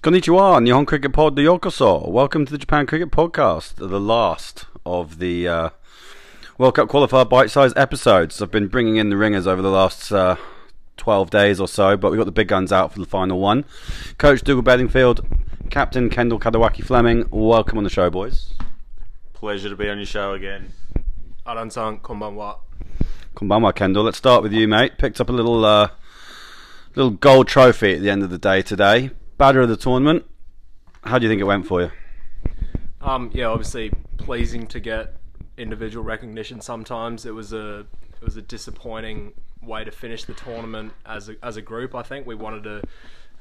Konnichiwa, Nihon Cricket Pod de Yokoso. Welcome to the Japan Cricket Podcast, the last of the uh, World Cup qualifier bite-sized episodes. I've been bringing in the ringers over the last uh, 12 days or so, but we've got the big guns out for the final one. Coach Dhugal Bedingfield, Captain Kendel Kadowaki Fleming, welcome on the show, boys. Pleasure to be on your show again. Aran-san, konbanwa. Konbanwa, Kendel. Let's start with you, mate. Picked up a little uh, little gold trophy at the end of the day today. Batter of the tournament. How do you think it went for you? Um, yeah, obviously pleasing to get individual recognition. Sometimes it was a it was a disappointing way to finish the tournament as a, as a group. I think we wanted to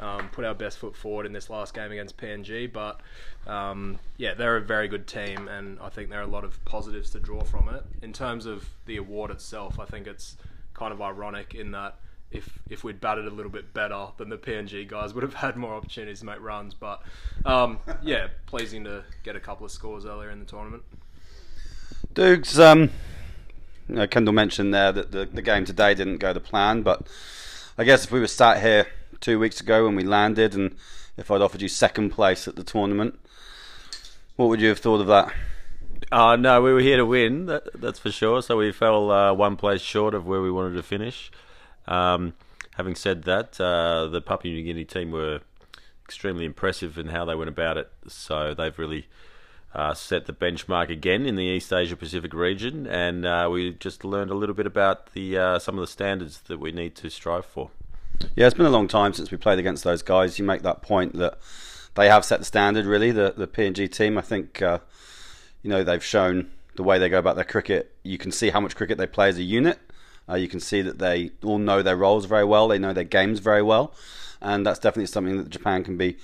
um, put our best foot forward in this last game against PNG, but um, yeah, they're a very good team, and I think there are a lot of positives to draw from it. In terms of the award itself, I think it's kind of ironic in that if if we'd batted a little bit better, then the PNG guys would have had more opportunities to make runs. But um, yeah, pleasing to get a couple of scores earlier in the tournament. Dukes, um, you know, Kendel mentioned there that the, the game today didn't go to plan, but I guess if we were sat here two weeks ago when we landed, and if I'd offered you second place at the tournament, what would you have thought of that? Uh, no, we were here to win, that, that's for sure. So we fell uh, one place short of where we wanted to finish. Um, having said that, uh, the Papua New Guinea team were extremely impressive in how they went about it. So they've really uh, set the benchmark again in the East Asia Pacific region, and uh, we just learned a little bit about the uh, some of the standards that we need to strive for. Yeah, it's been a long time since we played against those guys. You make that point that they have set the standard. Really, the the PNG team. I think uh, you know they've shown the way they go about their cricket. You can see how much cricket they play as a unit uh, you can see that they all know their roles very well. They know their games very well, and that's definitely something that Japan can be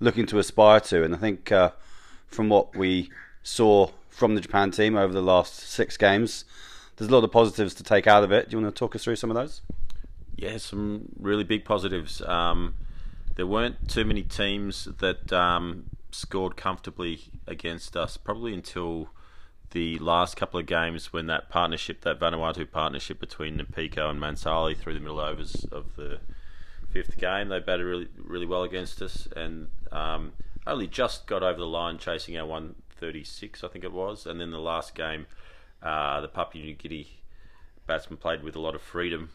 looking to aspire to. And I think uh, from what we saw from the Japan team over the last six games, there's a lot of positives to take out of it. Do you want to talk us through some of those? Yeah, some really big positives. Um, there weren't too many teams that um, scored comfortably against us, probably until the last couple of games when that partnership, that Vanuatu partnership between Pico and Mansali through the middle overs of the fifth game, they batted really, really well against us, and um, only just got over the line chasing our 136, I think it was, and then the last game, uh, the Papua New Guinea batsman played with a lot of freedom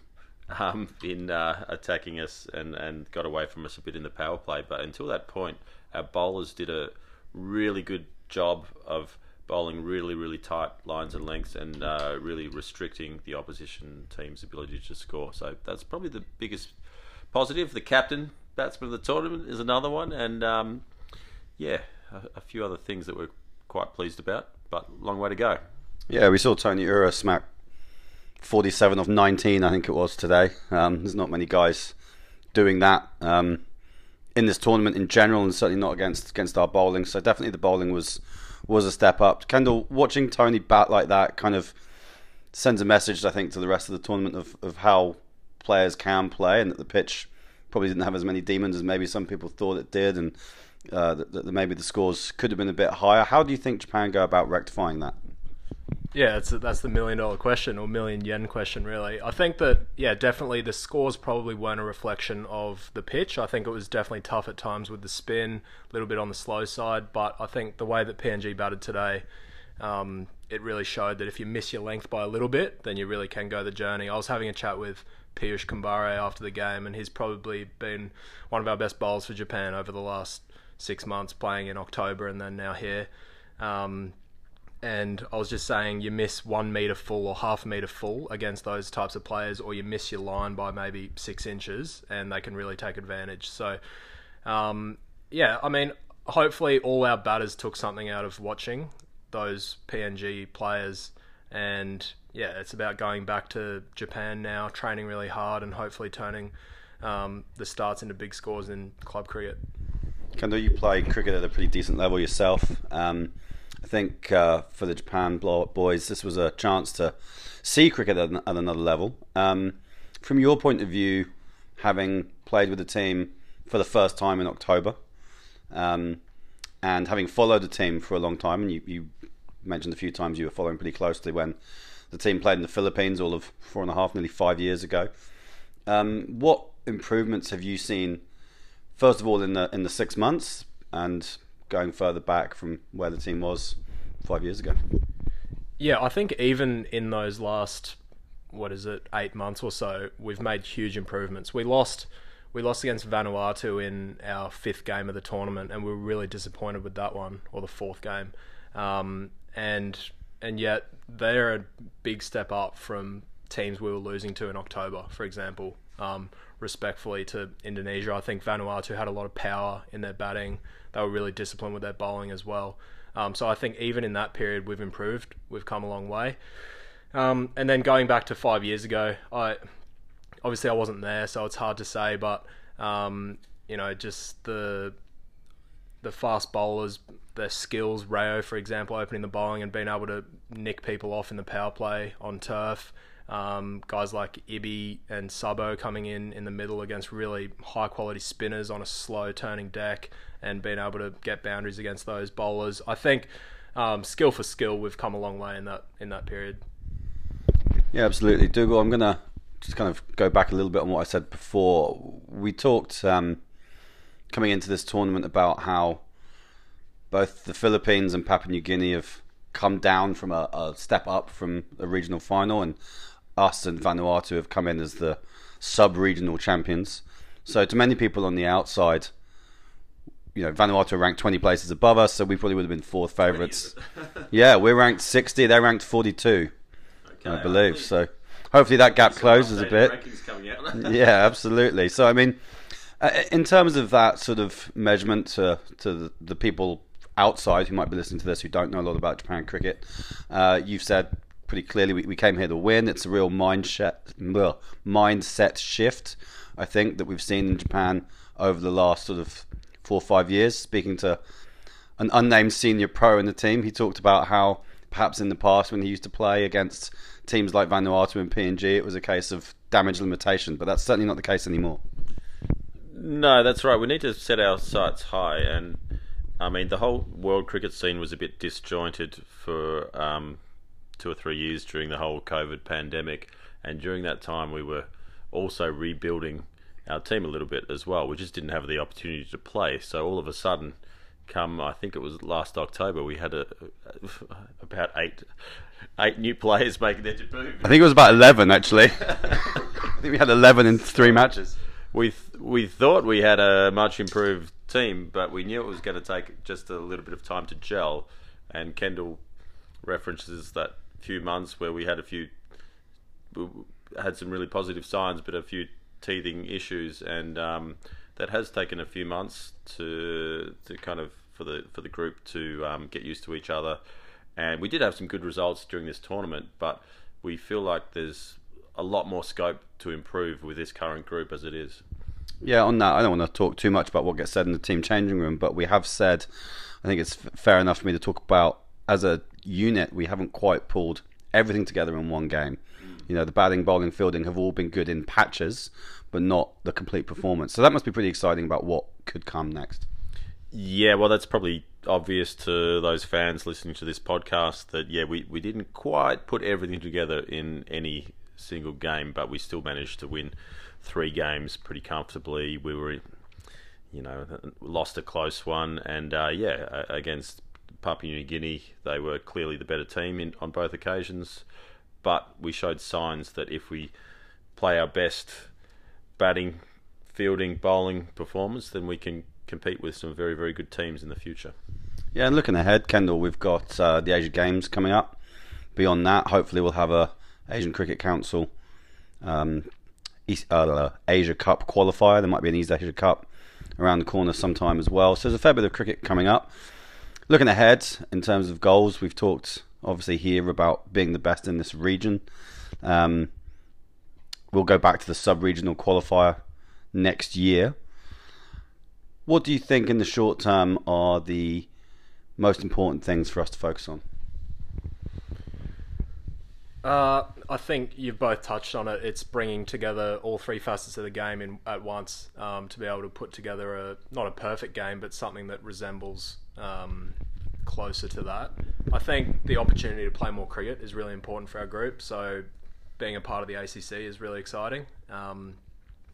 um, in uh, attacking us and, and got away from us a bit in the power play. But until that point, our bowlers did a really good job of bowling really, really tight lines and lengths and uh, really restricting the opposition team's ability to score. So that's probably the biggest positive. The captain batsman of the tournament is another one, and um, yeah, a, a, few other things that we're quite pleased about, but long way to go. Yeah, we saw Tony Ura smack 47 of 19, I think it was today. Um, there's not many guys doing that. Um, in this tournament in general, and certainly not against against our bowling. So definitely the bowling was was a step up. Kendel, watching Tony bat like that kind of sends a message, I think, to the rest of the tournament of, of how players can play and that the pitch probably didn't have as many demons as maybe some people thought it did, and uh, that, that maybe the scores could have been a bit higher. How do you think Japan go about rectifying that? Yeah, that's that's the million dollar question or million yen question, really. I think that yeah, definitely the scores probably weren't a reflection of the pitch. I think it was definitely tough at times with the spin, a little bit on the slow side. But I think the way that PNG batted today, um, it really showed that if you miss your length by a little bit, then you really can go the journey. I was having a chat with Piyush Kumbhare after the game, and he's probably been one of our best bowlers for Japan over the last six months, playing in October and then now here. Um, and I was just saying you miss one meter full or half meter full against those types of players, or you miss your line by maybe six inches, and they can really take advantage. So, um, yeah, I mean, hopefully all our batters took something out of watching those PNG players, and yeah, it's about going back to Japan now, training really hard, and hopefully turning um, the starts into big scores in club cricket. Kendel, you play cricket at a pretty decent level yourself. Um, think uh, for the Japan boys, this was a chance to see cricket at, another level. Um, from your point of view, having played with the team for the first time in October, um, and having followed the team for a long time, and you, you, mentioned a few times you were following pretty closely when the team played in the Philippines all of four and a half, nearly five years ago. Um, what improvements have you seen first of all in the in the six months and going further back from where the team was five years ago. Yeah, I think even in those last what is it eight months or so, we've made huge improvements. We lost we lost against Vanuatu in our fifth game of the tournament, and we were really disappointed with that one, or the fourth game. Um, and and yet they're a big step up from teams we were losing to in October, for example. Um, respectfully to Indonesia, I think Vanuatu had a lot of power in their batting. They were really disciplined with their bowling as well. Um, so I think even in that period, we've improved. We've come a long way. Um, and then going back to five years ago, I obviously I wasn't there, so it's hard to say. But um, you know, just the the fast bowlers, their skills. Rayo, for example, opening the bowling and being able to nick people off in the power play on turf. Um, guys like Ibi and Sabo coming in in the middle against really high quality spinners on a slow turning deck and being able to get boundaries against those bowlers. I think um, skill for skill, we've come a long way in that in that period. Yeah, absolutely, Dhugal. I'm gonna just kind of go back a little bit on what I said before. We talked um, coming into this tournament about how both the Philippines and Papua New Guinea have come down from a, a step up from the regional final, and us and Vanuatu have come in as the sub-regional champions. So to many people on the outside, you know, Vanuatu ranked 20 places above us, so we probably would have been fourth favourites. yeah, we're ranked 60, they're ranked 42, okay, I believe. So hopefully that gap closes a bit. yeah, absolutely. So I mean, uh, in terms of that sort of measurement to to the, the, people outside who might be listening to this who don't know a lot about Japan cricket, uh, you've said pretty clearly we, we came here to win. It's a real mindset well, mindset shift, I think, that we've seen in Japan over the last sort of four or five years. Speaking to an unnamed senior pro in the team, he talked about how perhaps in the past when he used to play against teams like Vanuatu and PNG, it was a case of damage limitation, but that's certainly not the case anymore. No, that's right. We need to set our sights high, and I mean the whole world cricket scene was a bit disjointed for um, two or three years during the whole COVID pandemic, and during that time we were also rebuilding our team a little bit as well. We just didn't have the opportunity to play, so all of a sudden, come I think it was last October, we had a, about eight eight new players making their debut. I think it was about eleven actually. I think we had eleven in three matches. We th- we thought we had a much improved team, but we knew it was going to take just a little bit of time to gel. And Kendel references that few months where we had a few had some really positive signs, but a few teething issues, and um, that has taken a few months to to kind of for the for the group to um, get used to each other. And we did have some good results during this tournament, but we feel like there's a lot more scope to improve with this current group as it is. Yeah, on that, I don't want to talk too much about what gets said in the team changing room, but we have said, I think it's fair enough for me to talk about as a unit, we haven't quite pulled everything together in one game. You know, the batting, bowling, fielding have all been good in patches, but not the complete performance. So that must be pretty exciting about what could come next. Yeah, well, that's probably obvious to those fans listening to this podcast that, yeah, we, we didn't quite put everything together in any single game, but we still managed to win three games pretty comfortably. We were, you know, lost a close one, and uh, yeah, against Papua New Guinea, they were clearly the better team in, on both occasions. But we showed signs that if we play our best batting, fielding, bowling performance, then we can compete with some very, very good teams in the future. Yeah, and looking ahead, Kendel, we've got uh, the Asia Games coming up. Beyond that, hopefully, we'll have a Asian Cricket Council um, East, uh, Asia Cup qualifier. There might be an East Asia Cup around the corner sometime as well. So there's a fair bit of cricket coming up. Looking ahead in terms of goals, we've talked obviously here about being the best in this region. Um, we'll go back to the sub-regional qualifier next year. What do you think in the short term are the most important things for us to focus on? Uh, I think you've both touched on it. It's bringing together all three facets of the game in, at once um, to be able to put together a not a perfect game, but something that resembles um, closer to that. I think the opportunity to play more cricket is really important for our group. So being a part of the ACC is really exciting. Um,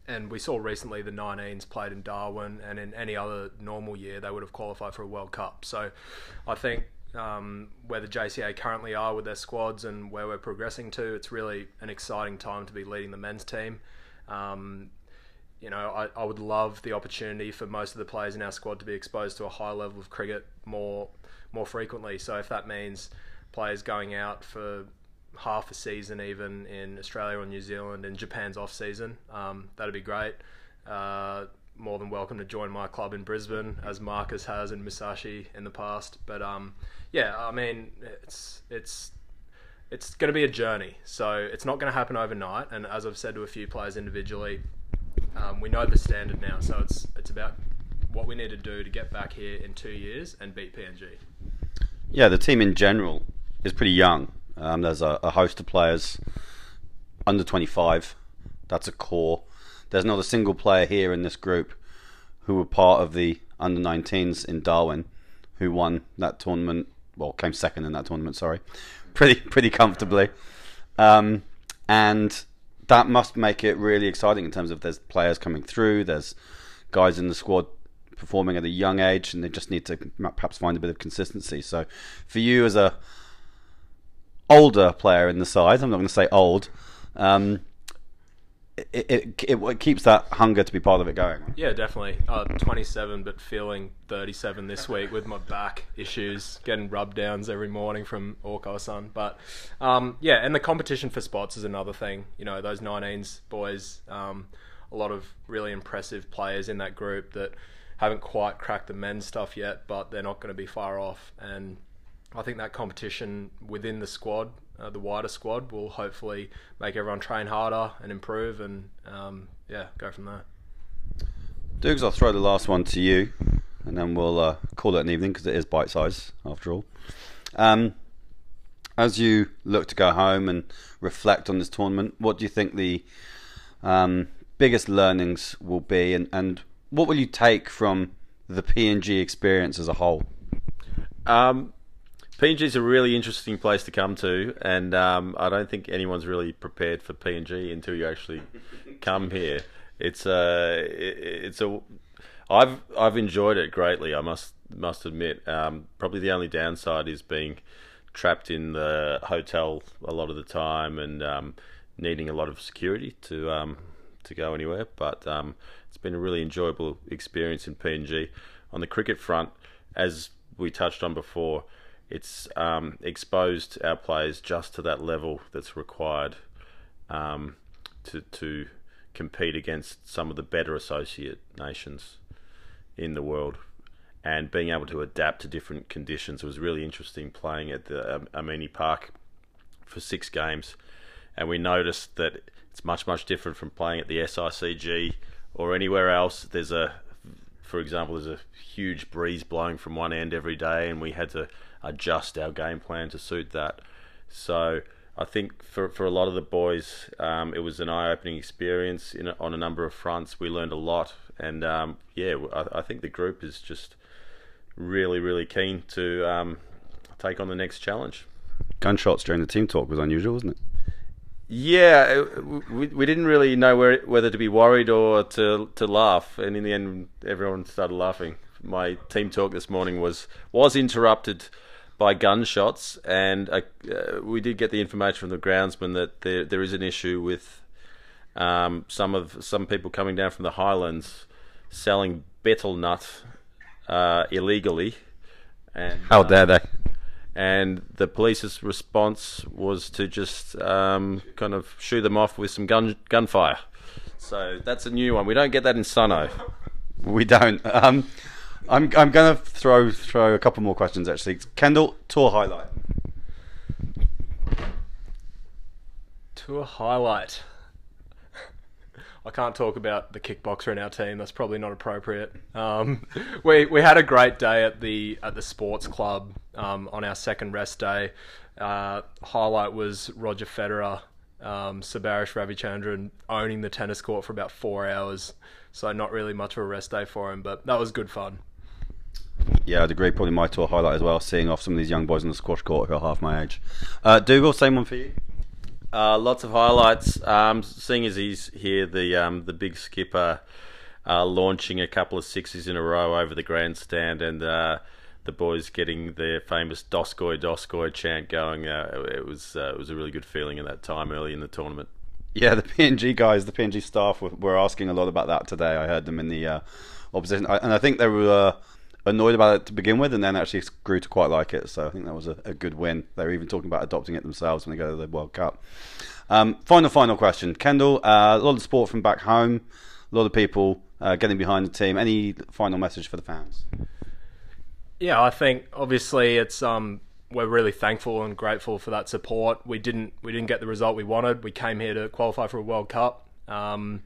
and we saw recently the 19s played in Darwin, and in any other normal year they would have qualified for a World Cup. So I think um, where the JCA currently are with their squads and where we're progressing to, it's really an exciting time to be leading the men's team. Um, you know, I, I would love the opportunity for most of the players in our squad to be exposed to a high level of cricket more more frequently. So if that means players going out for half a season, even in Australia or New Zealand, in Japan's off season, um, that'd be great. Uh, more than welcome to join my club in Brisbane, as Marcus has in Musashi in the past. But um, yeah, I mean, it's it's it's going to be a journey. So it's not going to happen overnight. And as I've said to a few players individually, um, we know the standard now. So it's it's about what we need to do to get back here in two years and beat PNG. Yeah, the team in general is pretty young. Um, there's a, a host of players under 25. That's a core. There's not a single player here in this group who were part of the under 19s in Darwin who won that tournament. Well, came second in that tournament. Sorry, pretty pretty comfortably. Um, and that must make it really exciting in terms of there's players coming through. There's guys in the squad performing at a young age, and they just need to perhaps find a bit of consistency. So, for you as a older player in the side, I'm not going to say old. Um, it, it, it, keeps that hunger to be part of it going. Yeah, definitely. Uh, 27, but feeling 37 this week with my back issues, getting rub downs every morning from Orko Sun. But um, yeah, and the competition for spots is another thing. You know, those 19s boys, um, a lot of really impressive players in that group that haven't quite cracked the men's stuff yet, but they're not going to be far off. And I think that competition within the squad uh, the wider squad will hopefully make everyone train harder and improve, and um, yeah, go from there. Dukes, I'll throw the last one to you, and then we'll uh, call it an evening because it is bite size after all. Um, as you look to go home and reflect on this tournament, what do you think the um, biggest learnings will be, and, and what will you take from the PNG experience as a whole? Um, PNG is a really interesting place to come to, and um, I don't think anyone's really prepared for PNG until you actually come here. It's a, it's a, I've I've enjoyed it greatly. I must must admit. Um, probably the only downside is being trapped in the hotel a lot of the time and um, needing a lot of security to um, to go anywhere. But um, it's been a really enjoyable experience in PNG. On the cricket front, as we touched on before it's um, exposed our players just to that level that's required um, to to compete against some of the better associate nations in the world, and being able to adapt to different conditions was really interesting. Playing at the um, Amini Park for six games, and we noticed that it's much much different from playing at the SICG or anywhere else. There's a for example, there's a huge breeze blowing from one end every day, and we had to adjust our game plan to suit that. So I think for for a lot of the boys, um, it was an eye-opening experience in, on a number of fronts. We learned a lot, and um, yeah, I, I, think the group is just really, really keen to um, take on the next challenge. Gunshots during the team talk was unusual, wasn't it? Yeah, we, we didn't really know where, whether to be worried or to to laugh, and in the end, everyone started laughing. My team talk this morning was was interrupted by gunshots, and uh, uh, we did get the information from the groundsman that there there is an issue with um, some of some people coming down from the highlands selling betel nut uh, illegally. And, How dare they? And the police's response was to just um, kind of shoot them off with some gun gunfire. So that's a new one. We don't get that in Sano. We don't. Um, I'm I'm gonna throw throw a couple more questions actually. Kendel, tour highlight. Tour highlight. I can't talk about the kickboxer in our team. That's probably not appropriate. Um, we we had a great day at the at the sports club um, on our second rest day. Uh, highlight was Roger Federer, um, Sabarish Ravichandran owning the tennis court for about four hours. So not really much of a rest day for him, but that was good fun. Yeah, I'd agree. Probably my tour highlight as well, seeing off some of these young boys on the squash court who are half my age. Uh, Dhugal, same one for you. Uh, lots of highlights. Um, seeing as he's here, the um, the big skipper uh, launching a couple of sixes in a row over the grandstand, and uh, the boys getting their famous Doskoy Doskoy chant going. Uh, it was uh, it was a really good feeling at that time early in the tournament. Yeah, the PNG guys, the PNG staff were, were asking a lot about that today. I heard them in the uh, opposition, I, and I think they were annoyed about it to begin with, and then actually grew to quite like it. So I think that was a, a good win. They were even talking about adopting it themselves when they go to the World Cup. Um, final, final question, Kendel. Uh, a lot of support from back home. A lot of people uh, getting behind the team. Any final message for the fans? Yeah, I think obviously it's um we're really thankful and grateful for that support. We didn't we didn't get the result we wanted. We came here to qualify for a World Cup, um,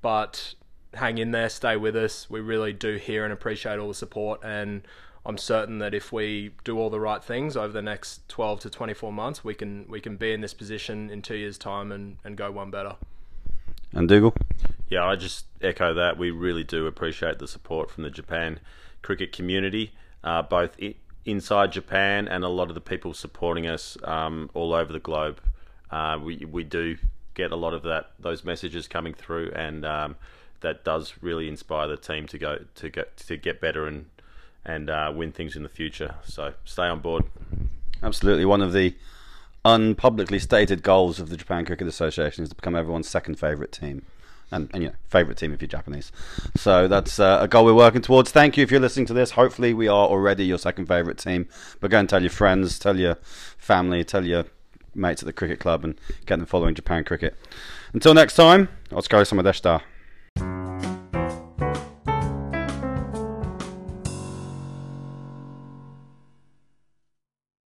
but hang in there, stay with us. We really do hear and appreciate all the support, and I'm certain that if we do all the right things over the next 12 to 24 months, we can we can be in this position in two years' time and, and go one better. And Dhugal? Yeah, I just echo that. We really do appreciate the support from the Japan cricket community, uh, both inside Japan and a lot of the people supporting us um, all over the globe. Uh, we we do get a lot of that those messages coming through, and um, that does really inspire the team to go to get to get better and and uh, win things in the future. So stay on board. Absolutely, one of the unpublicly stated goals of the Japan Cricket Association is to become everyone's second favourite team. And, and, you know, favourite team if you're Japanese. So that's uh, a goal we're working towards. Thank you if you're listening to this. Hopefully, we are already your second favourite team. But go and tell your friends, tell your family, tell your mates at the cricket club, and get them following Japan cricket. Until next time, Otsukaresama deshita.